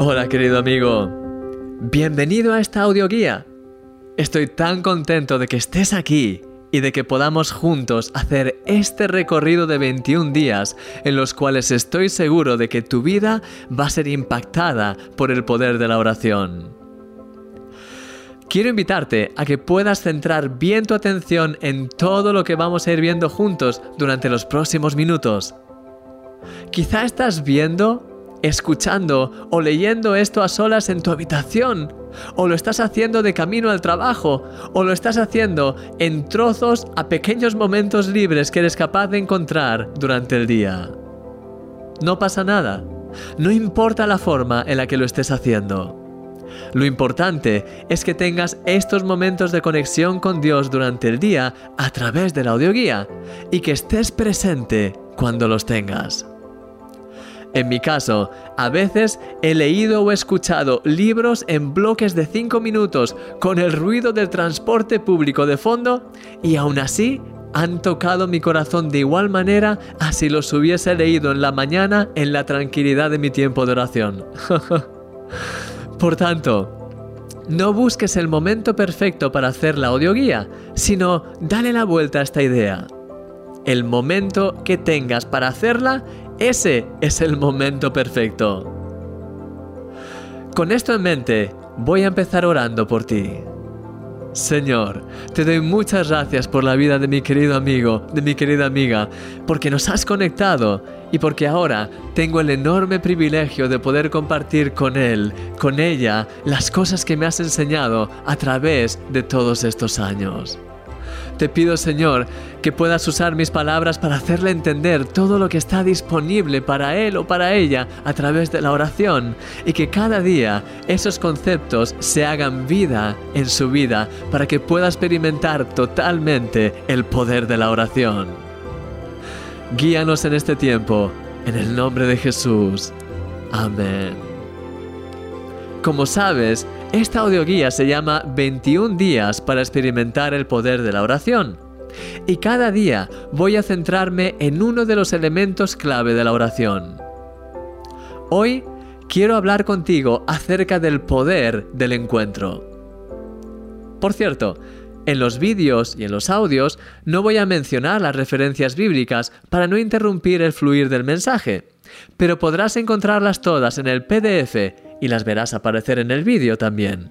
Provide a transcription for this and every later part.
Hola querido amigo, bienvenido a esta audioguía. Estoy tan contento de que estés aquí y de que podamos juntos hacer este recorrido de 21 días en los cuales estoy seguro de que tu vida va a ser impactada por el poder de la oración. Quiero invitarte a que puedas centrar bien tu atención en todo lo que vamos a ir viendo juntos durante los próximos minutos. Quizá estás viendo escuchando o leyendo esto a solas en tu habitación, o lo estás haciendo de camino al trabajo, o lo estás haciendo en trozos a pequeños momentos libres que eres capaz de encontrar durante el día. No pasa nada, no importa la forma en la que lo estés haciendo. Lo importante es que tengas estos momentos de conexión con Dios durante el día a través de la audioguía y que estés presente cuando los tengas. En mi caso, a veces he leído o escuchado libros en bloques de 5 minutos con el ruido del transporte público de fondo y aún así han tocado mi corazón de igual manera a si los hubiese leído en la mañana en la tranquilidad de mi tiempo de oración. Por tanto, no busques el momento perfecto para hacer la audioguía, sino dale la vuelta a esta idea. El momento que tengas para hacerla ese es el momento perfecto. Con esto en mente, voy a empezar orando por ti. Señor, te doy muchas gracias por la vida de mi querido amigo, de mi querida amiga, porque nos has conectado y porque ahora tengo el enorme privilegio de poder compartir con él, con ella, las cosas que me has enseñado a través de todos estos años. Te pido, Señor, que puedas usar mis palabras para hacerle entender todo lo que está disponible para él o para ella a través de la oración y que cada día esos conceptos se hagan vida en su vida para que pueda experimentar totalmente el poder de la oración. Guíanos en este tiempo, en el nombre de Jesús. Amén. Como sabes, esta audioguía se llama 21 días para experimentar el poder de la oración. Y cada día voy a centrarme en uno de los elementos clave de la oración. Hoy quiero hablar contigo acerca del poder del encuentro. Por cierto, en los vídeos y en los audios no voy a mencionar las referencias bíblicas para no interrumpir el fluir del mensaje, pero podrás encontrarlas todas en el PDF y las verás aparecer en el vídeo también.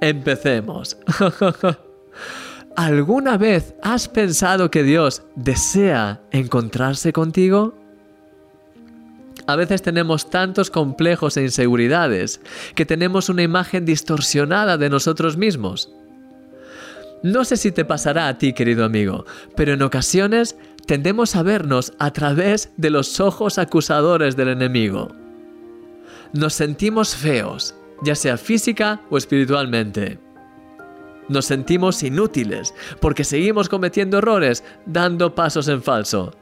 Empecemos. ¿Alguna vez has pensado que Dios desea encontrarse contigo? A veces tenemos tantos complejos e inseguridades que tenemos una imagen distorsionada de nosotros mismos. No sé si te pasará a ti, querido amigo, pero en ocasiones tendemos a vernos a través de los ojos acusadores del enemigo nos sentimos feos, ya sea física o espiritualmente. Nos sentimos inútiles porque seguimos cometiendo errores, dando pasos en falso.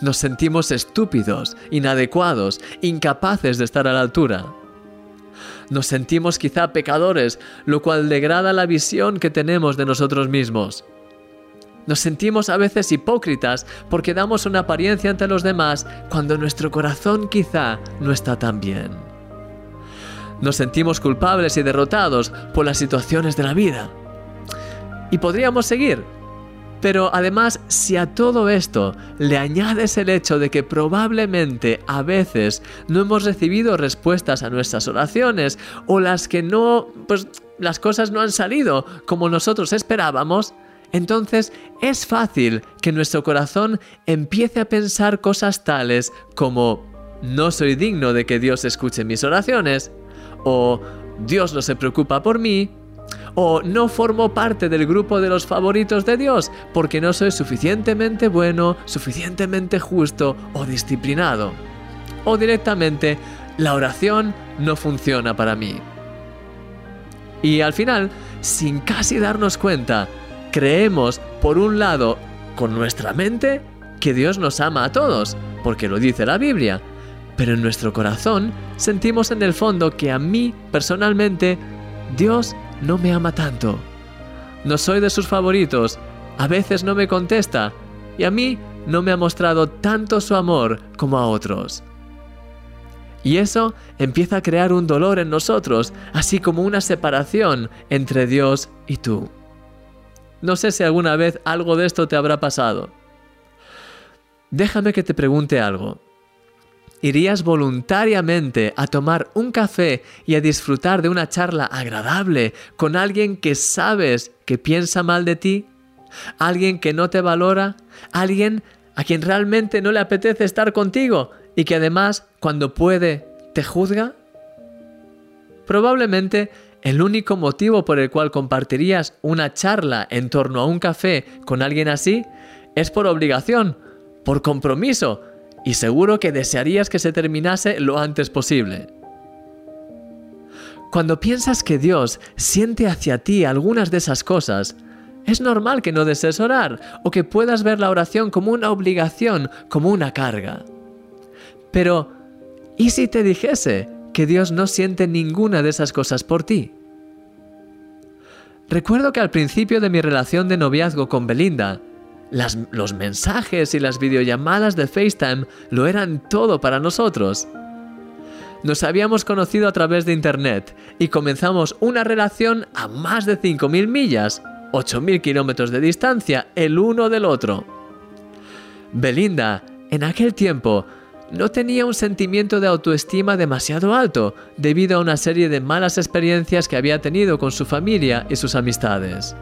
Nos sentimos estúpidos, inadecuados, incapaces de estar a la altura. Nos sentimos quizá pecadores, lo cual degrada la visión que tenemos de nosotros mismos. Nos sentimos a veces hipócritas porque damos una apariencia ante los demás cuando nuestro corazón quizá no está tan bien. Nos sentimos culpables y derrotados por las situaciones de la vida. Y podríamos seguir. Pero además, si a todo esto le añades el hecho de que probablemente a veces no hemos recibido respuestas a nuestras oraciones o las que no, pues las cosas no han salido como nosotros esperábamos, entonces es fácil que nuestro corazón empiece a pensar cosas tales como no soy digno de que Dios escuche mis oraciones, o Dios no se preocupa por mí, o no formo parte del grupo de los favoritos de Dios porque no soy suficientemente bueno, suficientemente justo o disciplinado. O directamente, la oración no funciona para mí. Y al final, sin casi darnos cuenta, creemos, por un lado, con nuestra mente, que Dios nos ama a todos, porque lo dice la Biblia, pero en nuestro corazón sentimos en el fondo que a mí, personalmente, Dios no me ama tanto. No soy de sus favoritos, a veces no me contesta, y a mí no me ha mostrado tanto su amor como a otros. Y eso empieza a crear un dolor en nosotros, así como una separación entre Dios y tú. No sé si alguna vez algo de esto te habrá pasado. Déjame que te pregunte algo. ¿Irías voluntariamente a tomar un café y a disfrutar de una charla agradable con alguien que sabes que piensa mal de ti? ¿Alguien que no te valora? ¿Alguien a quien realmente no le apetece estar contigo y que además, cuando puede, te juzga? Probablemente el único motivo por el cual compartirías una charla en torno a un café con alguien así es por obligación, por compromiso, y seguro que desearías que se terminase lo antes posible. Cuando piensas que Dios siente hacia ti algunas de esas cosas, es normal que no desees orar o que puedas ver la oración como una obligación, como una carga. Pero, ¿y si te dijese que Dios no siente ninguna de esas cosas por ti? Recuerdo que al principio de mi relación de noviazgo con Belinda, los mensajes y las videollamadas de FaceTime lo eran todo para nosotros. Nos habíamos conocido a través de Internet y comenzamos una relación a más de 5.000 millas, 8.000 kilómetros de distancia el uno del otro. Belinda, en aquel tiempo, no tenía un sentimiento de autoestima demasiado alto debido a una serie de malas experiencias que había tenido con su familia y sus amistades.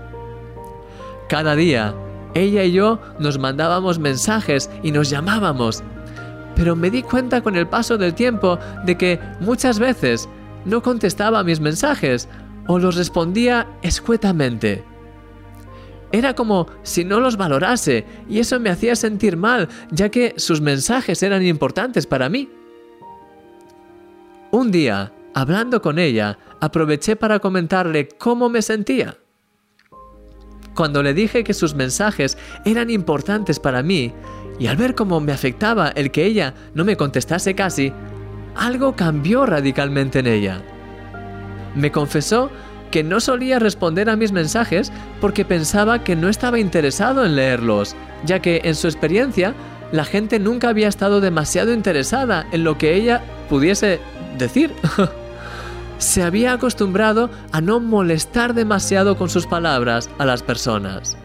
Cada día ella y yo nos mandábamos mensajes y nos llamábamos. Pero me di cuenta con el paso del tiempo de que muchas veces no contestaba mis mensajes o los respondía escuetamente. Era como si no los valorase y eso me hacía sentir mal, ya que sus mensajes eran importantes para mí. Un día, hablando con ella, aproveché para comentarle cómo me sentía. Cuando le dije que sus mensajes eran importantes para mí, y al ver cómo me afectaba el que ella no me contestase casi, algo cambió radicalmente en ella. Me confesó que no solía responder a mis mensajes porque pensaba que no estaba interesado en leerlos, ya que en su experiencia la gente nunca había estado demasiado interesada en lo que ella pudiese decir. se había acostumbrado a no molestar demasiado con sus palabras a las personas.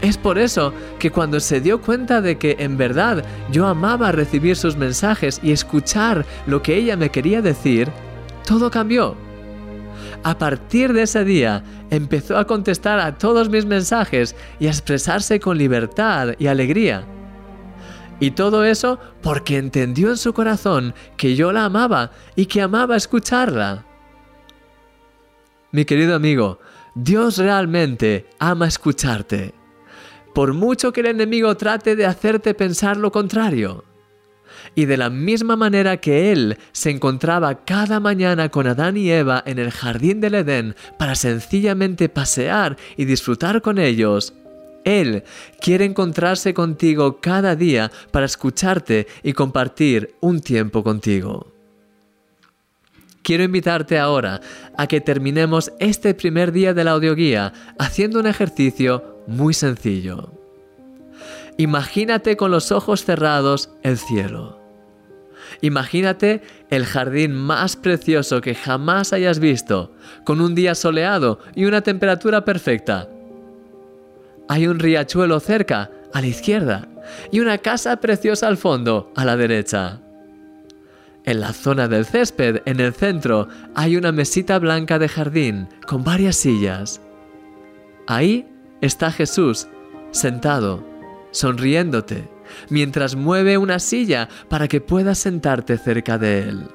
Es por eso que cuando se dio cuenta de que en verdad yo amaba recibir sus mensajes y escuchar lo que ella me quería decir, todo cambió. A partir de ese día empezó a contestar a todos mis mensajes y a expresarse con libertad y alegría. Y todo eso porque entendió en su corazón que yo la amaba y que amaba escucharla. Mi querido amigo, Dios realmente ama escucharte. Por mucho que el enemigo trate de hacerte pensar lo contrario. Y de la misma manera que Él se encontraba cada mañana con Adán y Eva en el jardín del Edén para sencillamente pasear y disfrutar con ellos, él quiere encontrarse contigo cada día para escucharte y compartir un tiempo contigo. Quiero invitarte ahora a que terminemos este primer día de la audioguía haciendo un ejercicio muy sencillo. Imagínate con los ojos cerrados el cielo. Imagínate el jardín más precioso que jamás hayas visto, con un día soleado y una temperatura perfecta hay un riachuelo cerca, a la izquierda, y una casa preciosa al fondo, a la derecha. En la zona del césped, en el centro, hay una mesita blanca de jardín con varias sillas. Ahí está Jesús, sentado, sonriéndote, mientras mueve una silla para que puedas sentarte cerca de Él.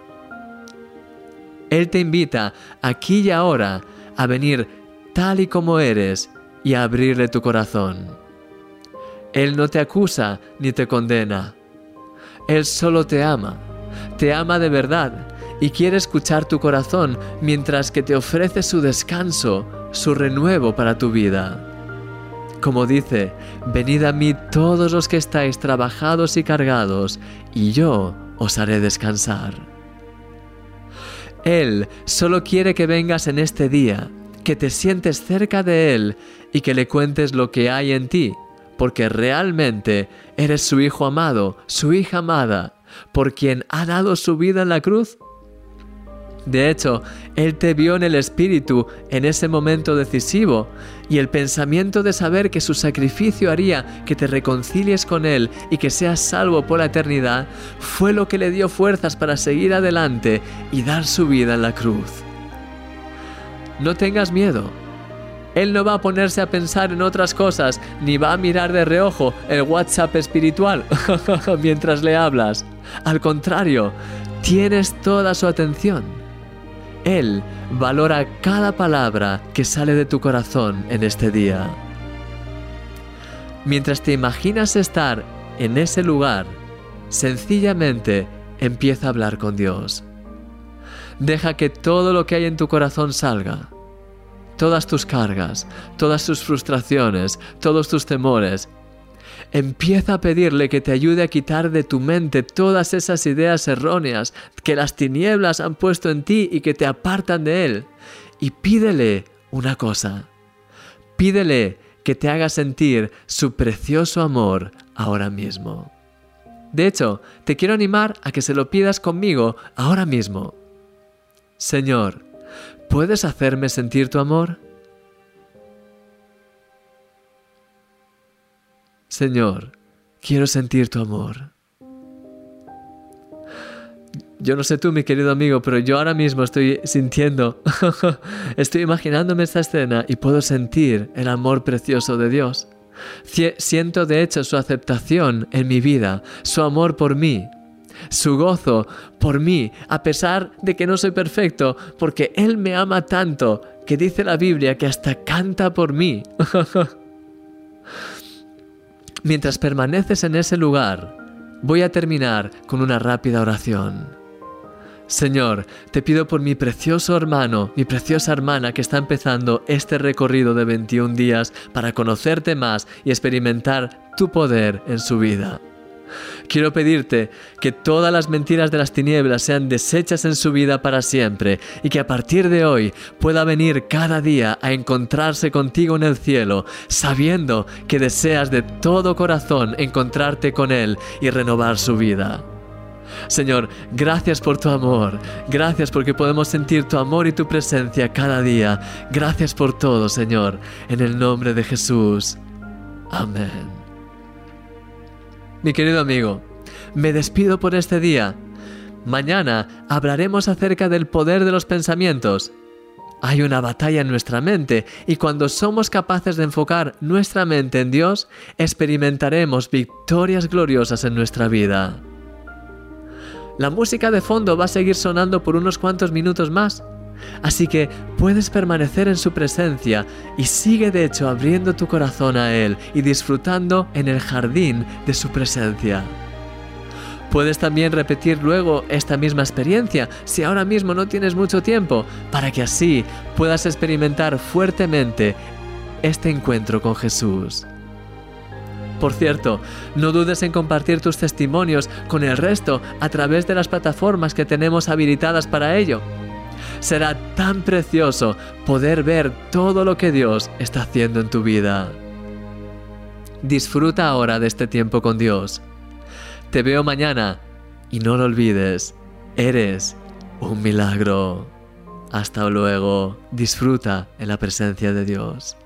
Él te invita aquí y ahora a venir tal y como eres y abrirle tu corazón. Él no te acusa ni te condena. Él solo te ama, te ama de verdad y quiere escuchar tu corazón mientras que te ofrece su descanso, su renuevo para tu vida. Como dice, venid a mí todos los que estáis trabajados y cargados, y yo os haré descansar. Él solo quiere que vengas en este día que te sientes cerca de Él y que le cuentes lo que hay en ti, porque realmente eres su hijo amado, su hija amada, por quien ha dado su vida en la cruz? De hecho, Él te vio en el Espíritu en ese momento decisivo y el pensamiento de saber que su sacrificio haría que te reconcilies con Él y que seas salvo por la eternidad fue lo que le dio fuerzas para seguir adelante y dar su vida en la cruz. No tengas miedo. Él no va a ponerse a pensar en otras cosas, ni va a mirar de reojo el WhatsApp espiritual mientras le hablas. Al contrario, tienes toda su atención. Él valora cada palabra que sale de tu corazón en este día. Mientras te imaginas estar en ese lugar, sencillamente empieza a hablar con Dios. Deja que todo lo que hay en tu corazón salga. Todas tus cargas, todas tus frustraciones, todos tus temores, Empieza a pedirle que te ayude a quitar de tu mente todas esas ideas erróneas que las tinieblas han puesto en ti y que te apartan de Él. Y pídele una cosa. Pídele que te haga sentir su precioso amor ahora mismo. De hecho, te quiero animar a que se lo pidas conmigo ahora mismo. Señor, ¿puedes hacerme sentir tu amor? Señor, quiero sentir tu amor. Yo no sé tú, mi querido amigo, pero yo ahora mismo estoy sintiendo, estoy imaginándome esta escena y puedo sentir el amor precioso de Dios. Siento de hecho su aceptación en mi vida, su amor por mí, su gozo por mí, a pesar de que no soy perfecto, porque Él me ama tanto que dice la Biblia que hasta canta por mí. Mientras permaneces en ese lugar, voy a terminar con una rápida oración. Señor, te pido por mi precioso hermano, mi preciosa hermana que está empezando este recorrido de 21 días para conocerte más y experimentar tu poder en su vida. Quiero pedirte que todas las mentiras de las tinieblas sean deshechas en su vida para siempre y que a partir de hoy pueda venir cada día a encontrarse contigo en el cielo, sabiendo que deseas de todo corazón encontrarte con Él y renovar su vida. Señor, gracias por tu amor, gracias porque podemos sentir tu amor y tu presencia cada día. Gracias por todo, Señor, en el nombre de Jesús. Amén. Mi querido amigo, me despido por este día. Mañana hablaremos acerca del poder de los pensamientos. Hay una batalla en nuestra mente y cuando somos capaces de enfocar nuestra mente en Dios, experimentaremos victorias gloriosas en nuestra vida. La música de fondo va a seguir sonando por unos cuantos minutos más, Así que puedes permanecer en su presencia y sigue de hecho abriendo tu corazón a Él y disfrutando en el jardín de su presencia. Puedes también repetir luego esta misma experiencia si ahora mismo no tienes mucho tiempo, para que así puedas experimentar fuertemente este encuentro con Jesús. Por cierto, no dudes en compartir tus testimonios con el resto a través de las plataformas que tenemos habilitadas para ello. Será tan precioso poder ver todo lo que Dios está haciendo en tu vida. Disfruta ahora de este tiempo con Dios. Te veo mañana y no lo olvides, eres un milagro. Hasta luego, disfruta en la presencia de Dios.